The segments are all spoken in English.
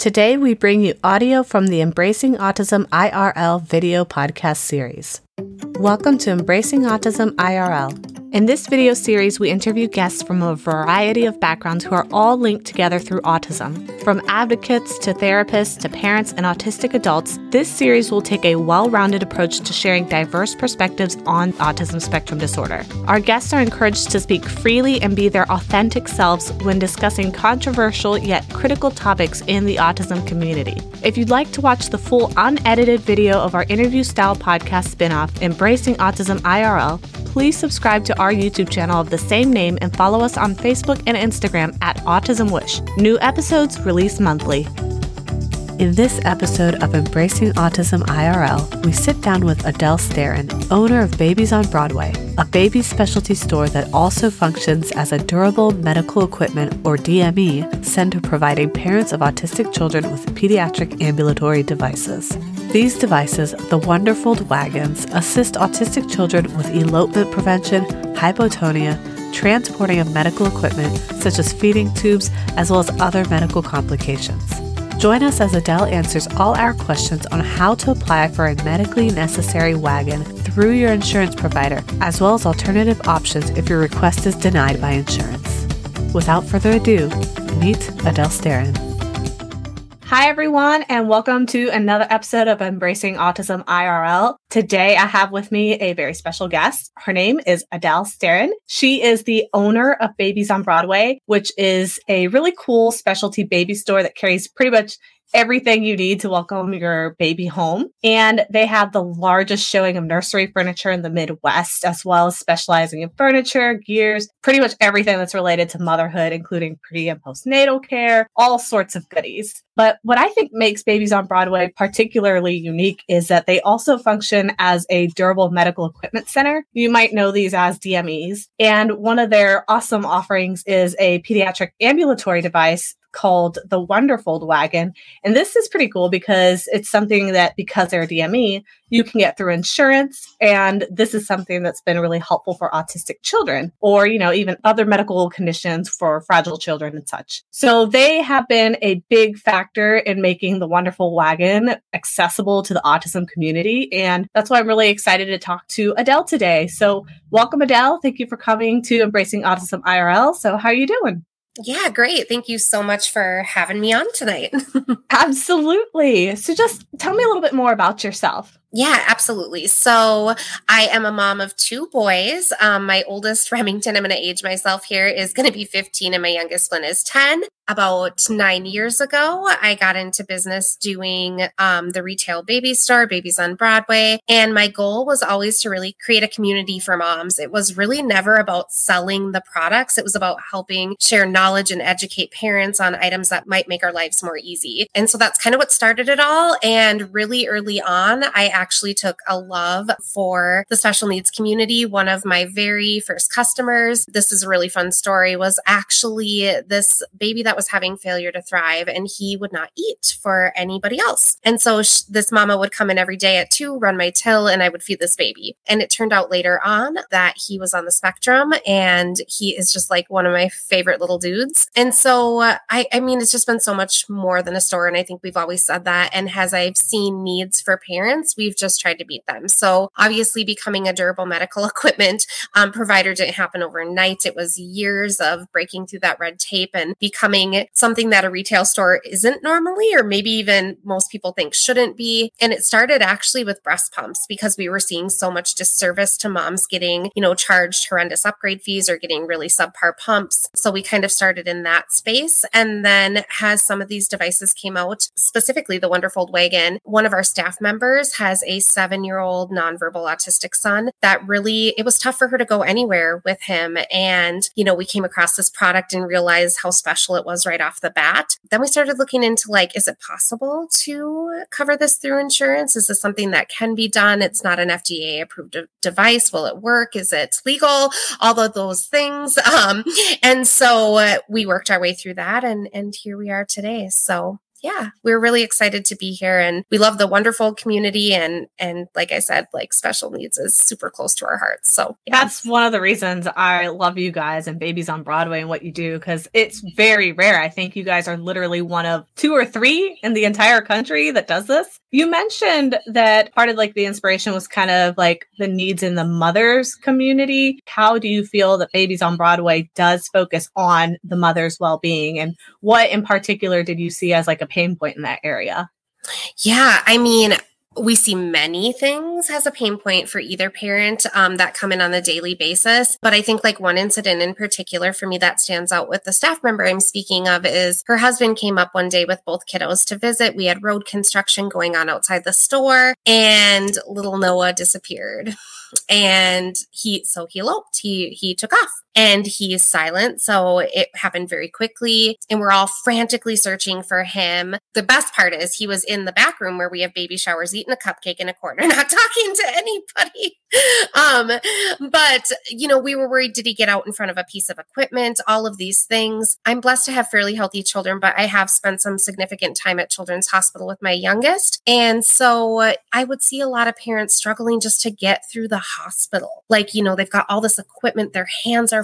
Today, we bring you audio from the Embracing Autism IRL video podcast series. Welcome to Embracing Autism IRL. In this video series, we interview guests from a variety of backgrounds who are all linked together through autism. From advocates to therapists to parents and autistic adults, this series will take a well rounded approach to sharing diverse perspectives on autism spectrum disorder. Our guests are encouraged to speak freely and be their authentic selves when discussing controversial yet critical topics in the autism community. If you'd like to watch the full unedited video of our interview style podcast spin off, Embracing Autism IRL, please subscribe to our YouTube channel of the same name and follow us on Facebook and Instagram at Autism Wish. New episodes released monthly. In this episode of Embracing Autism IRL, we sit down with Adele Starin, owner of Babies on Broadway, a baby specialty store that also functions as a durable medical equipment or DME center providing parents of autistic children with pediatric ambulatory devices. These devices, the Wonderfold wagons, assist autistic children with elopement prevention, hypotonia, transporting of medical equipment such as feeding tubes, as well as other medical complications. Join us as Adele answers all our questions on how to apply for a medically necessary wagon through your insurance provider, as well as alternative options if your request is denied by insurance. Without further ado, meet Adele Starin. Hi, everyone, and welcome to another episode of Embracing Autism IRL. Today, I have with me a very special guest. Her name is Adele Starin. She is the owner of Babies on Broadway, which is a really cool specialty baby store that carries pretty much everything you need to welcome your baby home. And they have the largest showing of nursery furniture in the Midwest, as well as specializing in furniture, gears, pretty much everything that's related to motherhood, including pre and postnatal care, all sorts of goodies. But what I think makes Babies on Broadway particularly unique is that they also function as a durable medical equipment center. You might know these as DMEs. And one of their awesome offerings is a pediatric ambulatory device called the Wonderfold Wagon. And this is pretty cool because it's something that, because they're DME, you can get through insurance. And this is something that's been really helpful for autistic children or, you know, even other medical conditions for fragile children and such. So they have been a big factor in making the Wonderfold Wagon accessible to the autism community. And that's why I'm really excited to talk to Adele today. So welcome, Adele. Thank you for coming to Embracing Autism IRL. So how are you doing? Yeah, great. Thank you so much for having me on tonight. Absolutely. So, just tell me a little bit more about yourself. Yeah, absolutely. So I am a mom of two boys. Um, my oldest, Remington, I'm going to age myself here, is going to be 15, and my youngest one is 10. About nine years ago, I got into business doing um, the retail baby store, Babies on Broadway. And my goal was always to really create a community for moms. It was really never about selling the products, it was about helping share knowledge and educate parents on items that might make our lives more easy. And so that's kind of what started it all. And really early on, I actually took a love for the special needs community. One of my very first customers, this is a really fun story, was actually this baby that was having failure to thrive and he would not eat for anybody else. And so sh- this mama would come in every day at two, run my till, and I would feed this baby. And it turned out later on that he was on the spectrum and he is just like one of my favorite little dudes. And so uh, I, I mean, it's just been so much more than a store. And I think we've always said that. And as I've seen needs for parents, we we've just tried to beat them. So obviously, becoming a durable medical equipment um, provider didn't happen overnight. It was years of breaking through that red tape and becoming something that a retail store isn't normally, or maybe even most people think shouldn't be. And it started actually with breast pumps because we were seeing so much disservice to moms getting, you know, charged horrendous upgrade fees or getting really subpar pumps. So we kind of started in that space. And then as some of these devices came out, specifically the Wonderfold Wagon, one of our staff members has a seven year old nonverbal autistic son that really, it was tough for her to go anywhere with him. And, you know, we came across this product and realized how special it was right off the bat. Then we started looking into like, is it possible to cover this through insurance? Is this something that can be done? It's not an FDA approved device. Will it work? Is it legal? All of those things. Um, and so uh, we worked our way through that and, and here we are today. So yeah, we're really excited to be here and we love the wonderful community and and like I said, like special needs is super close to our hearts. So yeah. that's one of the reasons I love you guys and Babies on Broadway and what you do because it's very rare. I think you guys are literally one of two or three in the entire country that does this. You mentioned that part of like the inspiration was kind of like the needs in the mothers community. How do you feel that Babies on Broadway does focus on the mother's well-being and what in particular did you see as like a pain point in that area? Yeah, I mean, we see many things as a pain point for either parent um, that come in on a daily basis. But I think like one incident in particular for me that stands out with the staff member I'm speaking of is her husband came up one day with both kiddos to visit. We had road construction going on outside the store and little Noah disappeared and he so he eloped he he took off and he is silent so it happened very quickly and we're all frantically searching for him. The best part is he was in the back room where we have baby showers eating a cupcake in a corner not talking to anybody. Um but you know we were worried did he get out in front of a piece of equipment? All of these things. I'm blessed to have fairly healthy children but i have spent some significant time at children's hospital with my youngest and so i would see a lot of parents struggling just to get through the hospital. Like, you know, they've got all this equipment, their hands are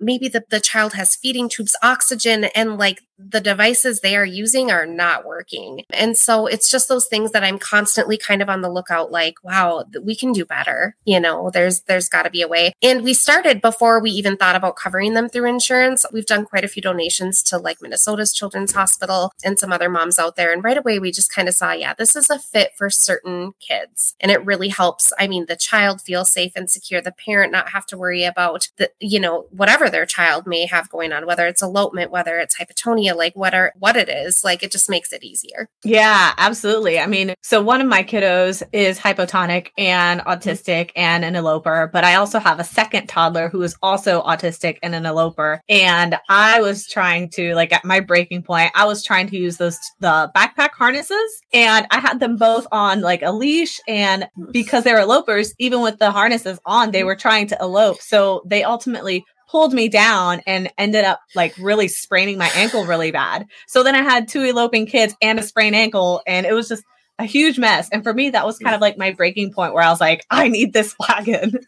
Maybe the, the child has feeding tubes, oxygen, and like the devices they are using are not working. And so it's just those things that I'm constantly kind of on the lookout like, wow, we can do better. You know, there's there's got to be a way. And we started before we even thought about covering them through insurance. We've done quite a few donations to like Minnesota's Children's Hospital and some other moms out there and right away we just kind of saw, yeah, this is a fit for certain kids. And it really helps. I mean, the child feel safe and secure, the parent not have to worry about the, you know, whatever their child may have going on, whether it's elopement, whether it's hypotonia like what are what it is like it just makes it easier. Yeah absolutely. I mean so one of my kiddos is hypotonic and autistic and an eloper but i also have a second toddler who is also autistic and an eloper. And i was trying to like at my breaking point i was trying to use those the backpack harnesses and i had them both on like a leash. And because they're elopers even with the harnesses on they mm-hmm. were trying to elope. So they ultimately pulled me down and ended up like really spraining my ankle really bad. So then I had two eloping kids and a sprained ankle, and it was just a huge mess. And for me, that was kind of like my breaking point where I was like, I need this wagon.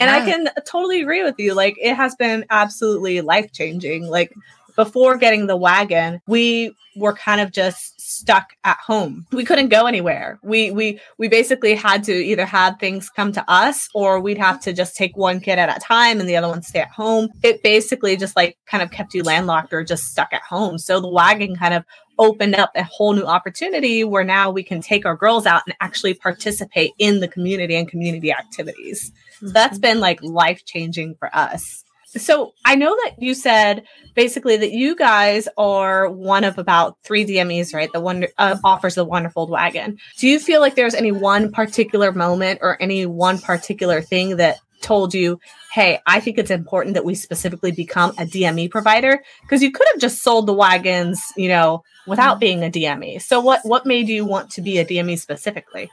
and I can totally agree with you. Like, it has been absolutely life changing. Like, before getting the wagon, we were kind of just stuck at home. We couldn't go anywhere. We we we basically had to either have things come to us or we'd have to just take one kid at a time and the other one stay at home. It basically just like kind of kept you landlocked or just stuck at home. So the wagon kind of opened up a whole new opportunity where now we can take our girls out and actually participate in the community and community activities. Mm-hmm. So that's been like life changing for us. So I know that you said basically that you guys are one of about three DMEs, right? The one uh, offers the Wonderfold wagon. Do you feel like there's any one particular moment or any one particular thing that told you, hey, I think it's important that we specifically become a DME provider? Because you could have just sold the wagons, you know, without mm-hmm. being a DME. So what what made you want to be a DME specifically?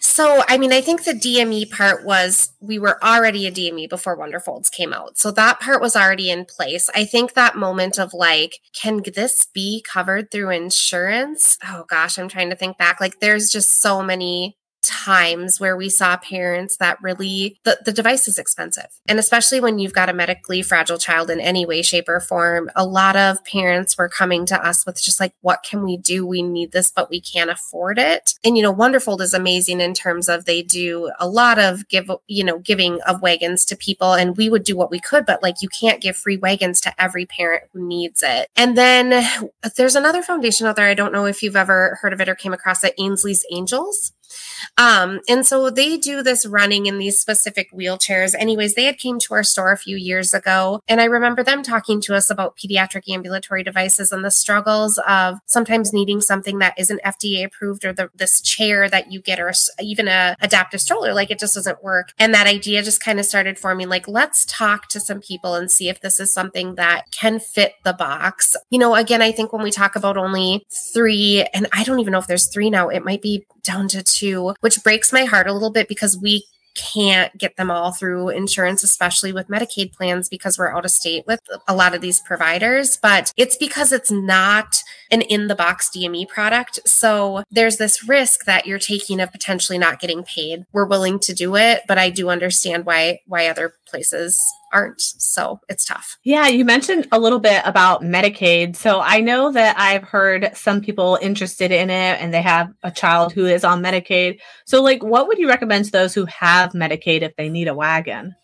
So, I mean, I think the DME part was we were already a DME before Wonderfolds came out. So that part was already in place. I think that moment of like, can this be covered through insurance? Oh gosh, I'm trying to think back. Like, there's just so many times where we saw parents that really the, the device is expensive. And especially when you've got a medically fragile child in any way shape or form a lot of parents were coming to us with just like what can we do? We need this but we can't afford it. And you know wonderfold is amazing in terms of they do a lot of give you know giving of wagons to people and we would do what we could but like you can't give free wagons to every parent who needs it. And then there's another foundation out there. I don't know if you've ever heard of it or came across it ainsley's angels um, and so they do this running in these specific wheelchairs. Anyways, they had came to our store a few years ago, and I remember them talking to us about pediatric ambulatory devices and the struggles of sometimes needing something that isn't FDA approved or the, this chair that you get or even a adaptive stroller, like it just doesn't work. And that idea just kind of started forming like, let's talk to some people and see if this is something that can fit the box. You know, again, I think when we talk about only three, and I don't even know if there's three now, it might be down to two, which breaks my heart a little bit because we can't get them all through insurance, especially with Medicaid plans because we're out of state with a lot of these providers. But it's because it's not an in the box DME product. So there's this risk that you're taking of potentially not getting paid. We're willing to do it, but I do understand why why other places aren't. So it's tough. Yeah, you mentioned a little bit about Medicaid. So I know that I've heard some people interested in it and they have a child who is on Medicaid. So, like, what would you recommend to those who have Medicaid if they need a wagon?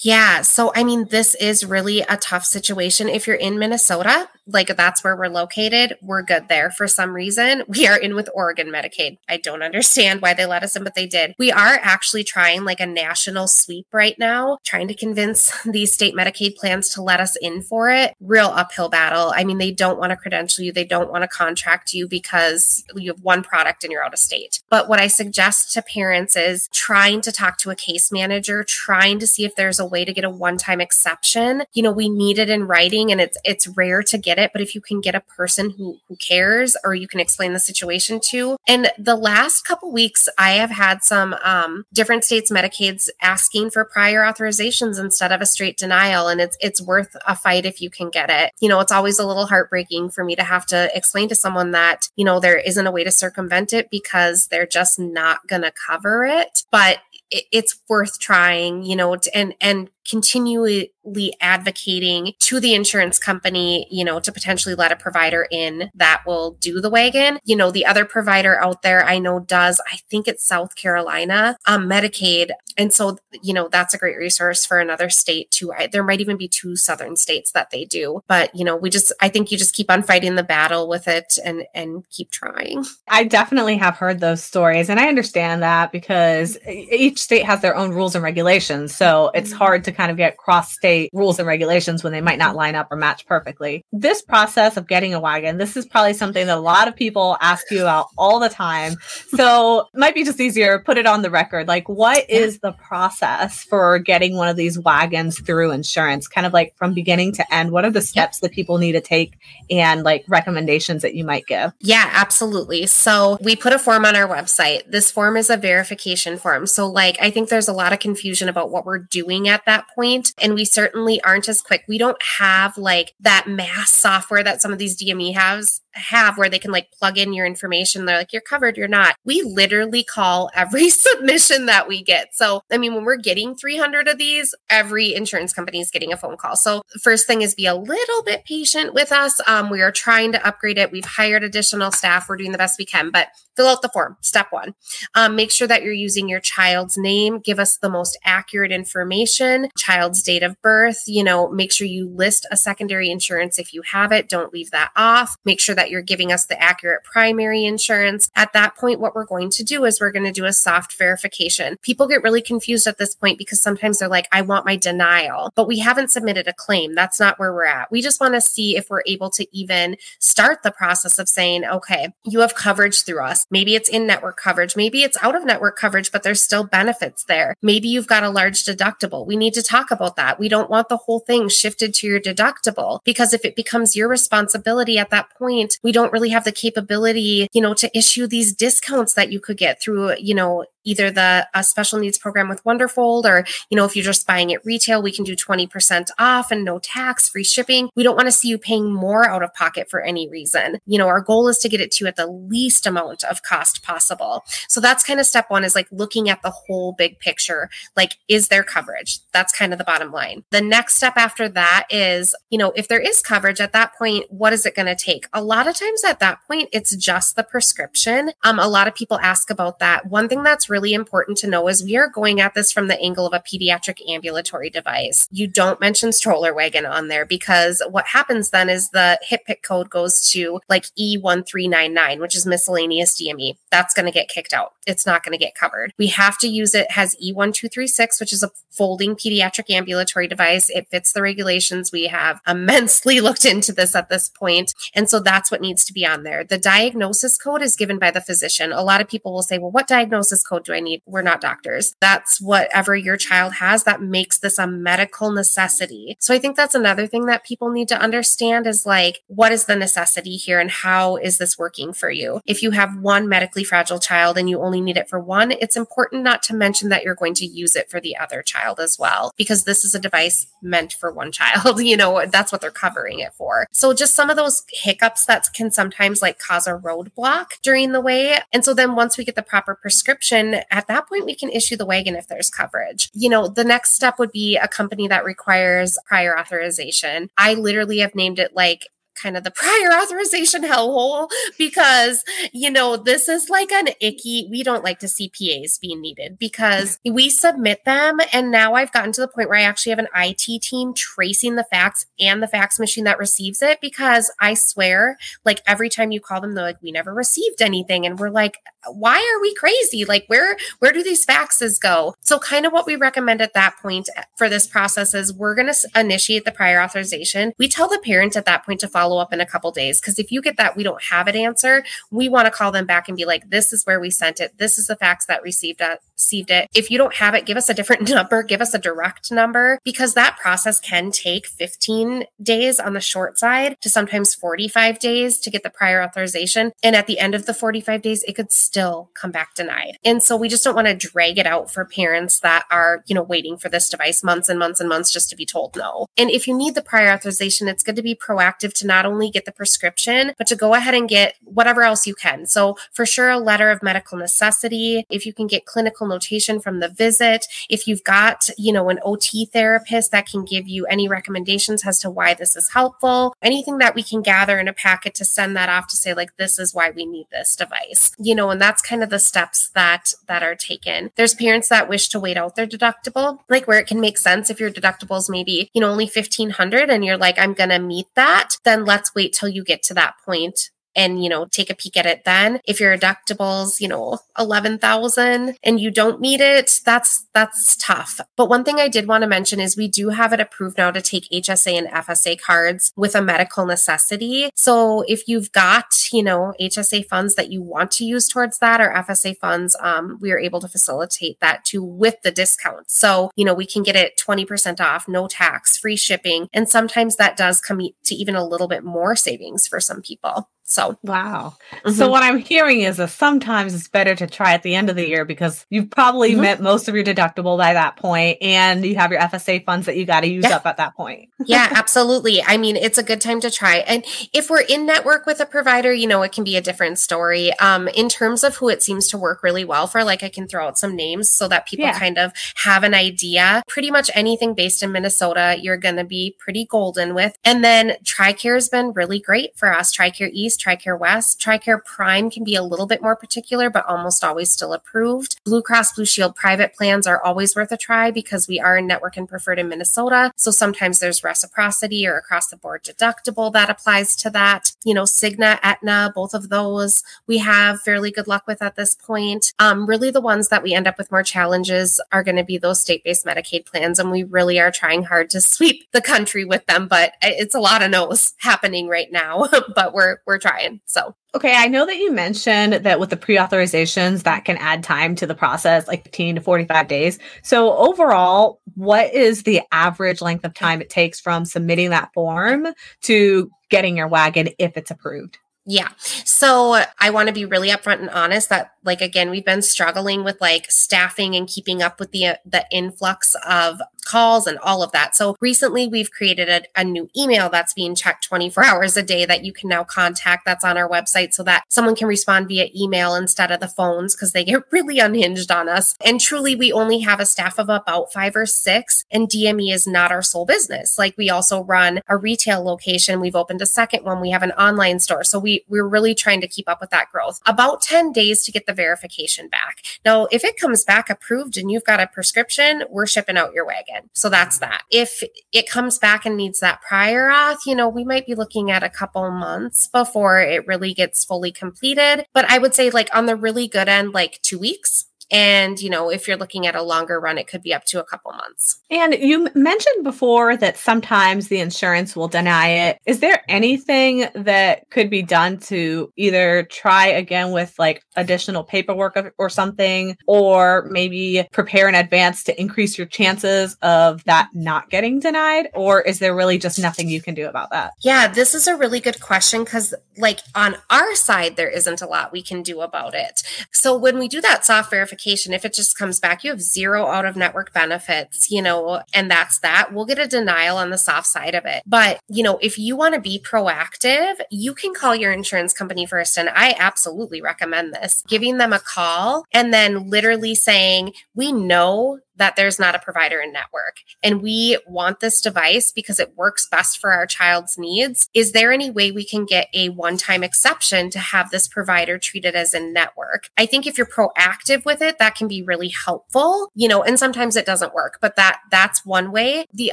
Yeah. So, I mean, this is really a tough situation. If you're in Minnesota, like that's where we're located, we're good there. For some reason, we are in with Oregon Medicaid. I don't understand why they let us in, but they did. We are actually trying like a national sweep right now, trying to convince these state Medicaid plans to let us in for it. Real uphill battle. I mean, they don't want to credential you, they don't want to contract you because you have one product and you're out of state. But what I suggest to parents is trying to talk to a case manager, trying to see if there's a way to get a one-time exception. You know, we need it in writing and it's it's rare to get it, but if you can get a person who who cares or you can explain the situation to. And the last couple weeks I have had some um, different states Medicaids asking for prior authorizations instead of a straight denial and it's it's worth a fight if you can get it. You know, it's always a little heartbreaking for me to have to explain to someone that, you know, there isn't a way to circumvent it because they're just not going to cover it. But it's worth trying, you know, and and continually advocating to the insurance company, you know, to potentially let a provider in that will do the wagon. You know, the other provider out there I know does, I think it's South Carolina, um, Medicaid. And so, you know, that's a great resource for another state too. I, there might even be two southern states that they do. But, you know, we just, I think you just keep on fighting the battle with it and, and keep trying. I definitely have heard those stories and I understand that because each state has their own rules and regulations. So it's mm-hmm. hard to kind of get cross state rules and regulations when they might not line up or match perfectly. This process of getting a wagon, this is probably something that a lot of people ask you about all the time. So it might be just easier put it on the record. Like, what is the process for getting one of these wagons through insurance? Kind of like from beginning to end. What are the steps that people need to take and like recommendations that you might give? Yeah, absolutely. So we put a form on our website. This form is a verification form. So, like, I think there's a lot of confusion about what we're doing at that point, And we certainly aren't as quick. We don't have like that mass software that some of these DME has have where they can like plug in your information. They're like, you're covered, you're not. We literally call every submission that we get. So, I mean, when we're getting 300 of these, every insurance company is getting a phone call. So, first thing is be a little bit patient with us. Um, we are trying to upgrade it. We've hired additional staff. We're doing the best we can, but fill out the form. Step one. Um, make sure that you're using your child's name. Give us the most accurate information, child's date of birth. You know, make sure you list a secondary insurance if you have it. Don't leave that off. Make sure that you're giving us the accurate primary insurance. At that point, what we're going to do is we're going to do a soft verification. People get really confused at this point because sometimes they're like, I want my denial, but we haven't submitted a claim. That's not where we're at. We just want to see if we're able to even start the process of saying, okay, you have coverage through us. Maybe it's in network coverage. Maybe it's out of network coverage, but there's still benefits there. Maybe you've got a large deductible. We need to talk about that. We don't want the whole thing shifted to your deductible because if it becomes your responsibility at that point, we don't really have the capability, you know, to issue these discounts that you could get through, you know, either the uh, special needs program with Wonderfold or, you know, if you're just buying it retail, we can do 20% off and no tax, free shipping. We don't want to see you paying more out of pocket for any reason. You know, our goal is to get it to you at the least amount of cost possible. So that's kind of step one is like looking at the whole big picture. Like, is there coverage? That's kind of the bottom line. The next step after that is, you know, if there is coverage at that point, what is it going to take? A lot of times at that point, it's just the prescription. Um, a lot of people ask about that. One thing that's really important to know is we are going at this from the angle of a pediatric ambulatory device. You don't mention stroller wagon on there because what happens then is the HCPCS code goes to like E1399, which is miscellaneous DME. That's going to get kicked out. It's not going to get covered. We have to use it has E1236, which is a folding pediatric ambulatory device. It fits the regulations. We have immensely looked into this at this point. And so that's what needs to be on there. The diagnosis code is given by the physician. A lot of people will say, well, what diagnosis code do I need? We're not doctors. That's whatever your child has that makes this a medical necessity. So I think that's another thing that people need to understand is like, what is the necessity here and how is this working for you? If you have one medically fragile child and you only need it for one, it's important not to mention that you're going to use it for the other child as well, because this is a device meant for one child. You know, that's what they're covering it for. So just some of those hiccups that can sometimes like cause a roadblock during the way. And so then once we get the proper prescription, at that point, we can issue the wagon if there's coverage. You know, the next step would be a company that requires prior authorization. I literally have named it like kind of the prior authorization hellhole because, you know, this is like an icky, we don't like to see PAs being needed because we submit them. And now I've gotten to the point where I actually have an IT team tracing the fax and the fax machine that receives it because I swear, like every time you call them, they're like, we never received anything. And we're like, why are we crazy? Like where where do these faxes go? So kind of what we recommend at that point for this process is we're going to initiate the prior authorization. We tell the parent at that point to follow up in a couple days because if you get that we don't have an answer, we want to call them back and be like this is where we sent it. This is the fax that received it, received it. If you don't have it, give us a different number, give us a direct number because that process can take 15 days on the short side to sometimes 45 days to get the prior authorization and at the end of the 45 days it could still come back denied. And so we just don't want to drag it out for parents that are, you know, waiting for this device months and months and months just to be told no. And if you need the prior authorization, it's good to be proactive to not only get the prescription, but to go ahead and get whatever else you can. So for sure, a letter of medical necessity, if you can get clinical notation from the visit, if you've got, you know, an OT therapist that can give you any recommendations as to why this is helpful, anything that we can gather in a packet to send that off to say, like, this is why we need this device, you know, and that's kind of the steps that that are taken. There's parents that wish to wait out their deductible like where it can make sense if your deductible is maybe you know only 1500 and you're like i'm gonna meet that then let's wait till you get to that point and you know take a peek at it then. If your deductibles you know 11,000 and you don't meet it that's that's tough. But one thing i did want to mention is we do have it approved now to take hsa and fsa cards with a medical necessity. So if you've got you know hsa funds that you want to use towards that or fsa funds um, we are able to facilitate that too with the discount. So you know we can get it 20% off no tax free shipping and sometimes that does come to even a little bit more savings for some people so, wow. Mm-hmm. So, what I'm hearing is that sometimes it's better to try at the end of the year because you've probably mm-hmm. met most of your deductible by that point and you have your FSA funds that you got to use yeah. up at that point. yeah, absolutely. I mean, it's a good time to try. And if we're in network with a provider, you know, it can be a different story. Um, in terms of who it seems to work really well for, like I can throw out some names so that people yeah. kind of have an idea. Pretty much anything based in Minnesota, you're going to be pretty golden with. And then TRICARE has been really great for us. TRICARE East, TRICARE West. TRICARE Prime can be a little bit more particular, but almost always still approved. Blue Cross Blue Shield private plans are always worth a try because we are in network and preferred in Minnesota. So sometimes there's reciprocity or across the board deductible that applies to that. You know, Cigna, Aetna, both of those we have fairly good luck with at this point. Um, really, the ones that we end up with more challenges are going to be those state based Medicaid plans. And we really are trying hard to sweep the country with them, but it's a lot of no's happening right now, but we're, we're trying. So Okay, I know that you mentioned that with the pre-authorizations that can add time to the process, like 15 to 45 days. So overall, what is the average length of time it takes from submitting that form to getting your wagon if it's approved? Yeah. So I want to be really upfront and honest that like again we've been struggling with like staffing and keeping up with the uh, the influx of calls and all of that. So recently we've created a, a, new email that's being checked 24 hours a day that you can now contact. That's on our website so that someone can respond via email instead of the phones because they get really unhinged on us. And truly we only have a staff of about five or six and dme is not our sole business. Like we also run a retail location. We've opened a second one. We have an online store. So we we're really trying to keep up with that growth. About 10 days to get the verification back. Now, if it comes back approved and you've got a prescription, we're shipping out your wagon. So that's that. If it comes back and needs that prior auth, you know, we might be looking at a couple months before it really gets fully completed. But I would say, like, on the really good end, like two weeks And, you know, if you're looking at a longer run, it could be up to a couple months. And you mentioned before that sometimes the insurance will deny it. Is there anything that could be done to either try again with like additional paperwork or something, or maybe prepare in advance to increase your chances of that not getting denied? Or is there really just nothing you can do about that? Yeah, this is a really good question because, like, on our side, there isn't a lot we can do about it. So when we do that soft verification, if it just comes back, you have zero out of network benefits, you know, and that's that, we'll get a denial on the soft side of it. But, you know, if you want to be proactive, you can call your insurance company first. And I absolutely recommend this giving them a call and then literally saying, we know that there's not a provider in network and we want this device because it works best for our child's needs. Is there any way we can get a one time exception to have this provider treated as a network? I think if you're proactive with it, that can be really helpful, you know, and sometimes it doesn't work, but that that's one way. The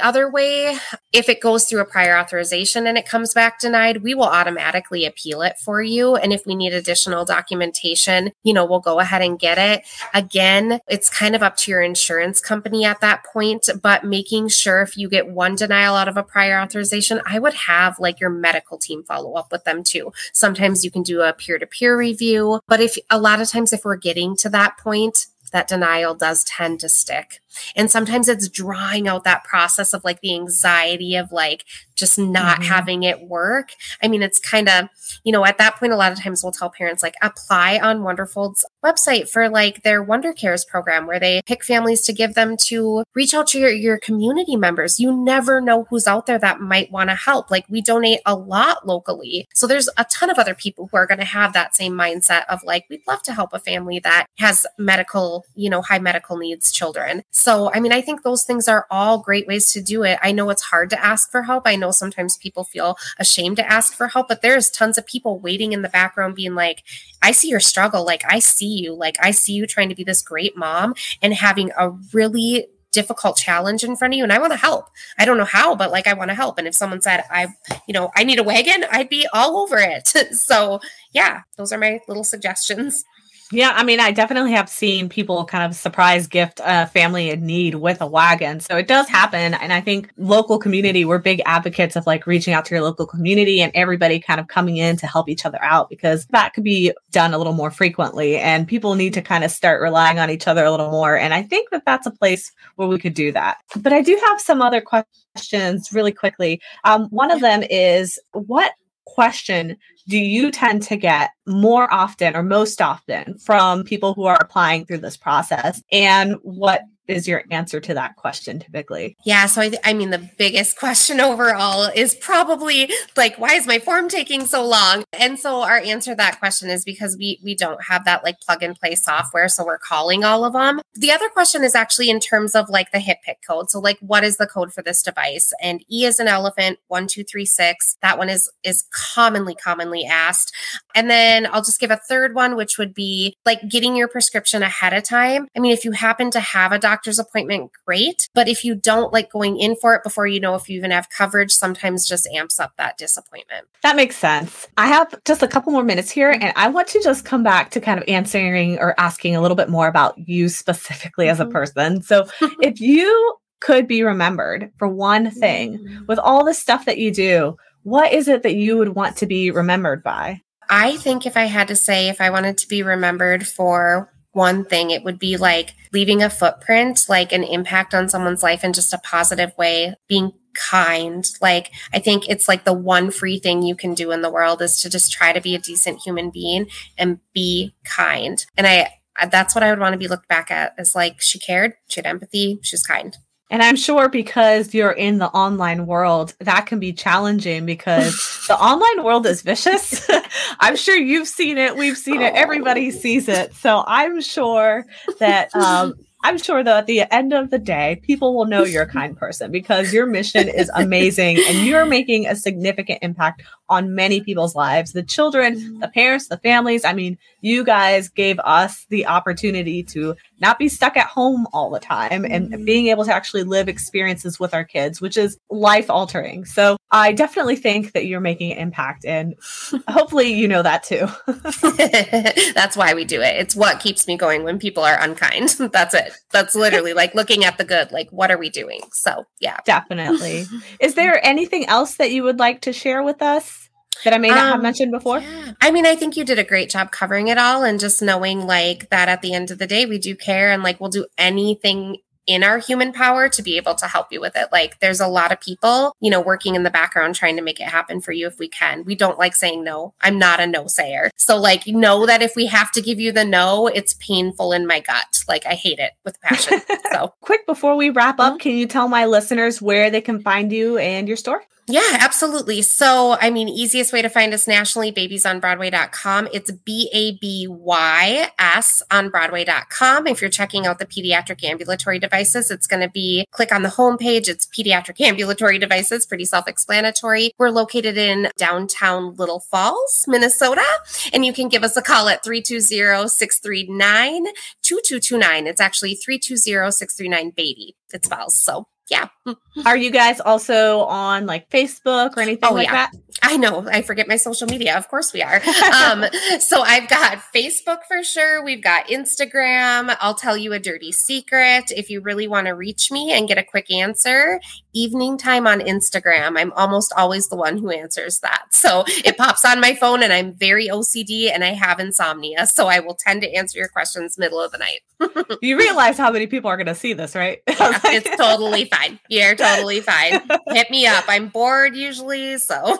other way, if it goes through a prior authorization and it comes back denied, we will automatically appeal it for you. And if we need additional documentation, you know, we'll go ahead and get it. Again, it's kind of up to your insurance insurance company at that point, but making sure if you get one denial out of a prior authorization, I would have like your medical team follow up with them too. Sometimes you can do a peer to peer review, but if a lot of times, if we're getting to that point, that denial does tend to stick. And sometimes it's drawing out that process of like the anxiety of like just not mm-hmm. having it work. I mean, it's kind of, you know, at that point, a lot of times we'll tell parents like apply on Wonderfold's website for like their Wonder Cares program where they pick families to give them to reach out to your, your community members. You never know who's out there that might want to help. Like we donate a lot locally. So there's a ton of other people who are going to have that same mindset of like, we'd love to help a family that has medical, you know, high medical needs children. So, I mean, I think those things are all great ways to do it. I know it's hard to ask for help. I know sometimes people feel ashamed to ask for help, but there's tons of people waiting in the background being like, I see your struggle. Like, I see you. Like, I see you trying to be this great mom and having a really difficult challenge in front of you and I want to help. I don't know how, but like I want to help. And if someone said I, you know, I need a wagon, I'd be all over it. so, yeah, those are my little suggestions. Yeah, I mean, I definitely have seen people kind of surprise gift a family in need with a wagon. So it does happen. And I think local community, we're big advocates of like reaching out to your local community and everybody kind of coming in to help each other out because that could be done a little more frequently. And people need to kind of start relying on each other a little more. And I think that that's a place where we could do that. But I do have some other questions really quickly. Um, one of them is what question do you tend to get more often or most often from people who are applying through this process? And what is your answer to that question typically? Yeah. So, I, I, mean, the biggest question overall is probably like, why is my form taking so long? And so, our answer to that question is because we we don't have that like plug and play software. So, we're calling all of them. The other question is actually in terms of like the HIPAA code. So, like, what is the code for this device? And E is an elephant, one, two, three, six. That one is is commonly, commonly asked. And then I'll just give a third one, which would be like getting your prescription ahead of time. I mean, if you happen to have a doctor doctor's appointment, great. But if you don't like going in for it before you know if you even have coverage, sometimes just amps up that disappointment. That makes sense. I have just a couple more minutes here, and I want to just come back to kind of answering or asking a little bit more about you specifically mm-hmm. as a mm-hmm. person. So if you could be remembered for one thing mm-hmm. with all the stuff that you do, what is it that you would want to be remembered by? I think if I had to say, if I wanted to be remembered for one thing, it would be like leaving a footprint, like an impact on someone's life in just a positive way, being kind. Like, I think it's like the one free thing you can do in the world is to just try to be a decent human being and be kind. And I, that's what I would want to be looked back at as like she cared, she had empathy, she's kind. And I'm sure because you're in the online world, that can be challenging because the online world is vicious. I'm sure you've seen it. We've seen it. Everybody sees it. So I'm sure that um, I'm sure that at the end of the day, people will know you're a kind person because your mission is amazing and you're making a significant impact on many people's lives the children, the parents, the families. I mean, you guys gave us the opportunity to not be stuck at home all the time and mm-hmm. being able to actually live experiences with our kids, which is life altering. So I definitely think that you're making an impact. And hopefully, you know that too. That's why we do it. It's what keeps me going when people are unkind. That's it. That's literally like looking at the good, like, what are we doing? So, yeah. Definitely. Is there anything else that you would like to share with us? That I may not um, have mentioned before? Yeah. I mean, I think you did a great job covering it all and just knowing like that at the end of the day, we do care and like we'll do anything in our human power to be able to help you with it. Like there's a lot of people, you know, working in the background trying to make it happen for you if we can. We don't like saying no. I'm not a no sayer. So like know that if we have to give you the no, it's painful in my gut. Like I hate it with passion. So quick before we wrap up, mm-hmm. can you tell my listeners where they can find you and your store? Yeah, absolutely. So, I mean, easiest way to find us nationally, babiesonbroadway.com. It's B A B Y S on Broadway.com. If you're checking out the pediatric ambulatory devices, it's going to be click on the homepage. It's pediatric ambulatory devices, pretty self explanatory. We're located in downtown Little Falls, Minnesota, and you can give us a call at 320 639 2229. It's actually 320 639 baby. It's Falls. So, yeah. Are you guys also on like Facebook or anything oh, like yeah. that? I know. I forget my social media. Of course we are. um, so I've got Facebook for sure. We've got Instagram. I'll tell you a dirty secret. If you really want to reach me and get a quick answer, evening time on Instagram. I'm almost always the one who answers that. So it pops on my phone and I'm very OCD and I have insomnia. So I will tend to answer your questions middle of the night. you realize how many people are going to see this, right? Yeah, it's totally fine. You're totally fine. Hit me up. I'm bored usually. So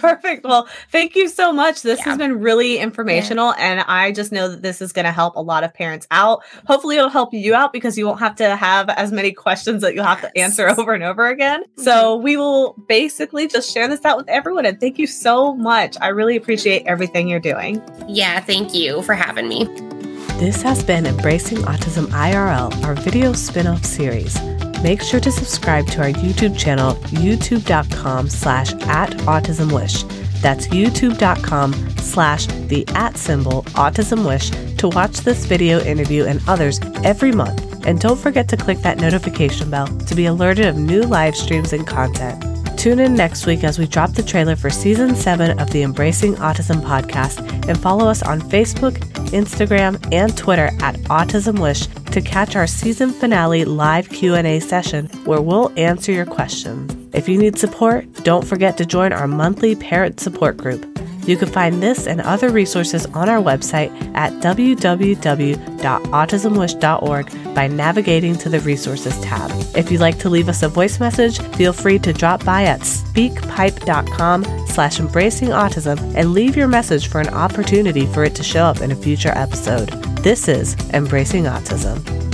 perfect. Well, thank you so much. This yeah. has been really informational. Yeah. And I just know that this is going to help a lot of parents out. Hopefully, it'll help you out because you won't have to have as many questions that you'll have yes. to answer over and over again. Mm-hmm. So we will basically just share this out with everyone. And thank you so much. I really appreciate everything you're doing. Yeah. Thank you for having me. This has been Embracing Autism IRL, our video spin off series make sure to subscribe to our YouTube channel, youtube.com slash at autismwish. That's youtube.com slash the at symbol autism wish to watch this video interview and others every month. And don't forget to click that notification bell to be alerted of new live streams and content. Tune in next week as we drop the trailer for season 7 of the Embracing Autism podcast and follow us on Facebook, Instagram, and Twitter at Autism Wish to catch our season finale live Q&A session where we'll answer your questions. If you need support, don't forget to join our monthly parent support group. You can find this and other resources on our website at www.autismwish.org by navigating to the resources tab. If you'd like to leave us a voice message, feel free to drop by at speakpipe.com slash embracing autism and leave your message for an opportunity for it to show up in a future episode. This is Embracing Autism.